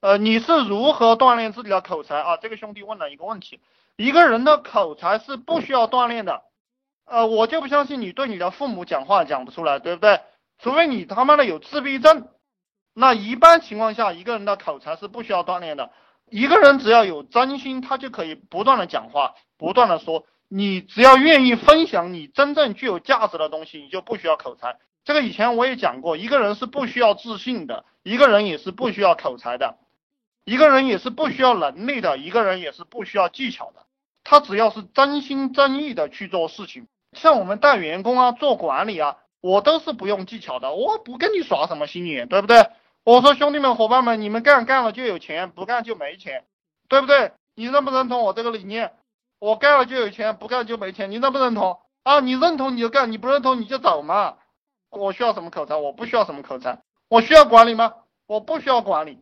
呃，你是如何锻炼自己的口才啊？这个兄弟问了一个问题，一个人的口才是不需要锻炼的，呃，我就不相信你对你的父母讲话讲不出来，对不对？除非你他妈的有自闭症，那一般情况下，一个人的口才是不需要锻炼的。一个人只要有真心，他就可以不断的讲话，不断的说。你只要愿意分享你真正具有价值的东西，你就不需要口才。这个以前我也讲过，一个人是不需要自信的，一个人也是不需要口才的。一个人也是不需要能力的，一个人也是不需要技巧的。他只要是真心真意的去做事情，像我们带员工啊，做管理啊，我都是不用技巧的，我不跟你耍什么心眼，对不对？我说兄弟们、伙伴们，你们干干了就有钱，不干就没钱，对不对？你认不认同我这个理念？我干了就有钱，不干就没钱，你认不认同啊？你认同你就干，你不认同你就走嘛。我需要什么口才？我不需要什么口才。我需要管理吗？我不需要管理。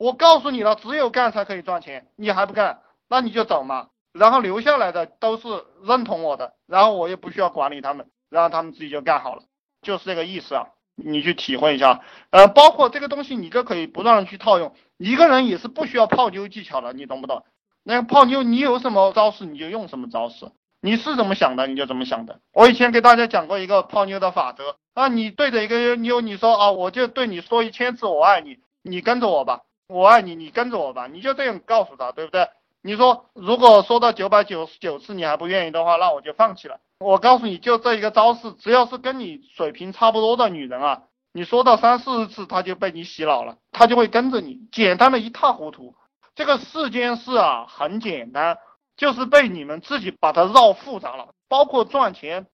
我告诉你了，只有干才可以赚钱，你还不干，那你就走嘛。然后留下来的都是认同我的，然后我也不需要管理他们，然后他们自己就干好了，就是这个意思啊。你去体会一下，呃，包括这个东西，你就可以不断的去套用。一个人也是不需要泡妞技巧的，你懂不懂？那个泡妞，你有什么招式你就用什么招式，你是怎么想的你就怎么想的。我以前给大家讲过一个泡妞的法则啊，你对着一个妞你说啊，我就对你说一千次我爱你，你跟着我吧。我爱你，你跟着我吧，你就这样告诉他，对不对？你说如果说到九百九十九次你还不愿意的话，那我就放弃了。我告诉你就这一个招式，只要是跟你水平差不多的女人啊，你说到三四十次，她就被你洗脑了，她就会跟着你，简单的一塌糊涂。这个世间事啊很简单，就是被你们自己把它绕复杂了，包括赚钱，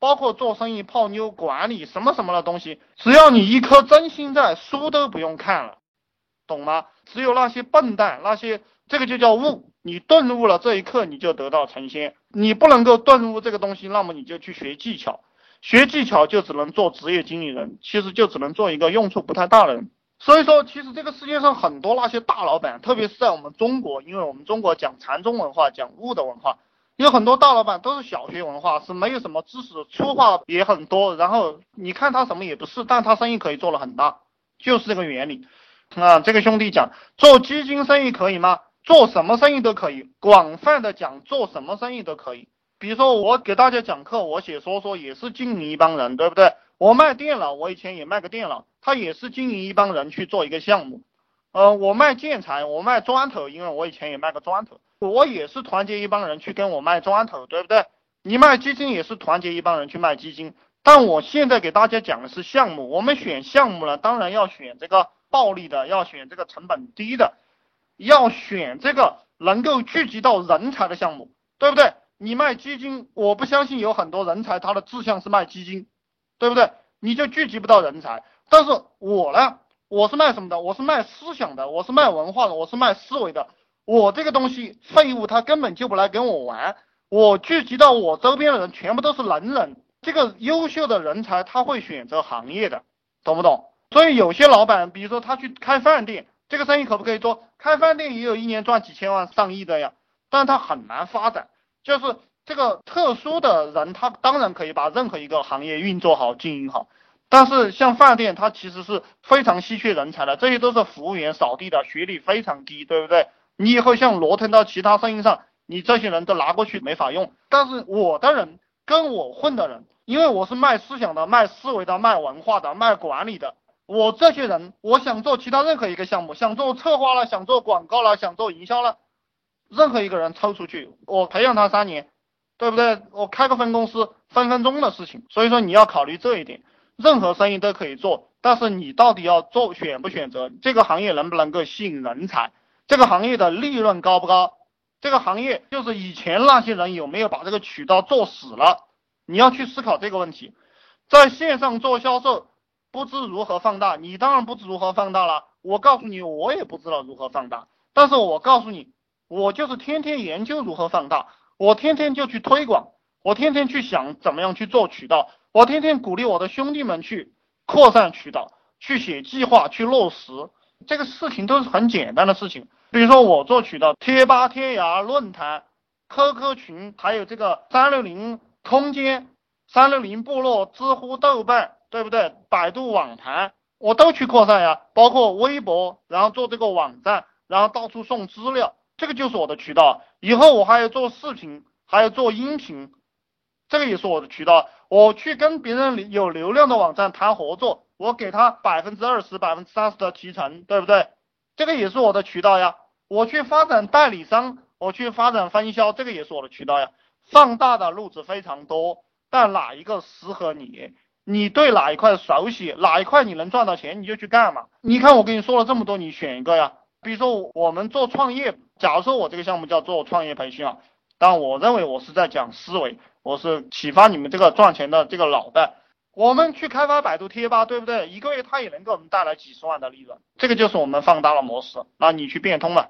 包括做生意、泡妞、管理什么什么的东西，只要你一颗真心在，书都不用看了。懂吗？只有那些笨蛋，那些这个就叫悟。你顿悟了，这一刻你就得到成仙。你不能够顿悟这个东西，那么你就去学技巧。学技巧就只能做职业经理人，其实就只能做一个用处不太大的人。所以说，其实这个世界上很多那些大老板，特别是在我们中国，因为我们中国讲禅宗文化，讲悟的文化，有很多大老板都是小学文化，是没有什么知识，粗话也很多。然后你看他什么也不是，但他生意可以做得很大，就是这个原理。啊，这个兄弟讲做基金生意可以吗？做什么生意都可以，广泛的讲做什么生意都可以。比如说我给大家讲课，我写说说也是经营一帮人，对不对？我卖电脑，我以前也卖个电脑，他也是经营一帮人去做一个项目。呃，我卖建材，我卖砖头，因为我以前也卖个砖头，我也是团结一帮人去跟我卖砖头，对不对？你卖基金也是团结一帮人去卖基金，但我现在给大家讲的是项目，我们选项目呢，当然要选这个。暴利的要选这个成本低的，要选这个能够聚集到人才的项目，对不对？你卖基金，我不相信有很多人才他的志向是卖基金，对不对？你就聚集不到人才。但是我呢，我是卖什么的？我是卖思想的，我是卖文化的，我是卖思维的。我这个东西废物，他根本就不来跟我玩。我聚集到我周边的人全部都是能人，这个优秀的人才他会选择行业的，懂不懂？所以有些老板，比如说他去开饭店，这个生意可不可以做？开饭店也有一年赚几千万、上亿的呀，但他很难发展。就是这个特殊的人，他当然可以把任何一个行业运作好、经营好。但是像饭店，它其实是非常稀缺人才的，这些都是服务员、扫地的，学历非常低，对不对？你以后像挪腾到其他生意上，你这些人都拿过去没法用。但是我的人跟我混的人，因为我是卖思想的、卖思维的、卖文化的、卖管理的。我这些人，我想做其他任何一个项目，想做策划了，想做广告了，想做营销了，任何一个人抽出去，我培养他三年，对不对？我开个分公司，分分钟的事情。所以说你要考虑这一点，任何生意都可以做，但是你到底要做选不选择？这个行业能不能够吸引人才？这个行业的利润高不高？这个行业就是以前那些人有没有把这个渠道做死了？你要去思考这个问题，在线上做销售。不知如何放大，你当然不知如何放大了。我告诉你，我也不知道如何放大。但是我告诉你，我就是天天研究如何放大，我天天就去推广，我天天去想怎么样去做渠道，我天天鼓励我的兄弟们去扩散渠道，去写计划，去落实。这个事情都是很简单的事情。比如说我做渠道，贴吧、天涯、论坛、QQ 群，还有这个三六零空间、三六零部落、知乎、豆瓣。对不对？百度网盘我都去扩散呀，包括微博，然后做这个网站，然后到处送资料，这个就是我的渠道。以后我还要做视频，还要做音频，这个也是我的渠道。我去跟别人有流量的网站谈合作，我给他百分之二十、百分之三十的提成，对不对？这个也是我的渠道呀。我去发展代理商，我去发展分销，这个也是我的渠道呀。放大的路子非常多，但哪一个适合你？你对哪一块熟悉，哪一块你能赚到钱，你就去干嘛。你看我跟你说了这么多，你选一个呀。比如说我们做创业，假如说我这个项目叫做创业培训啊，但我认为我是在讲思维，我是启发你们这个赚钱的这个脑袋。我们去开发百度贴吧，对不对？一个月它也能给我们带来几十万的利润，这个就是我们放大了模式。那你去变通了。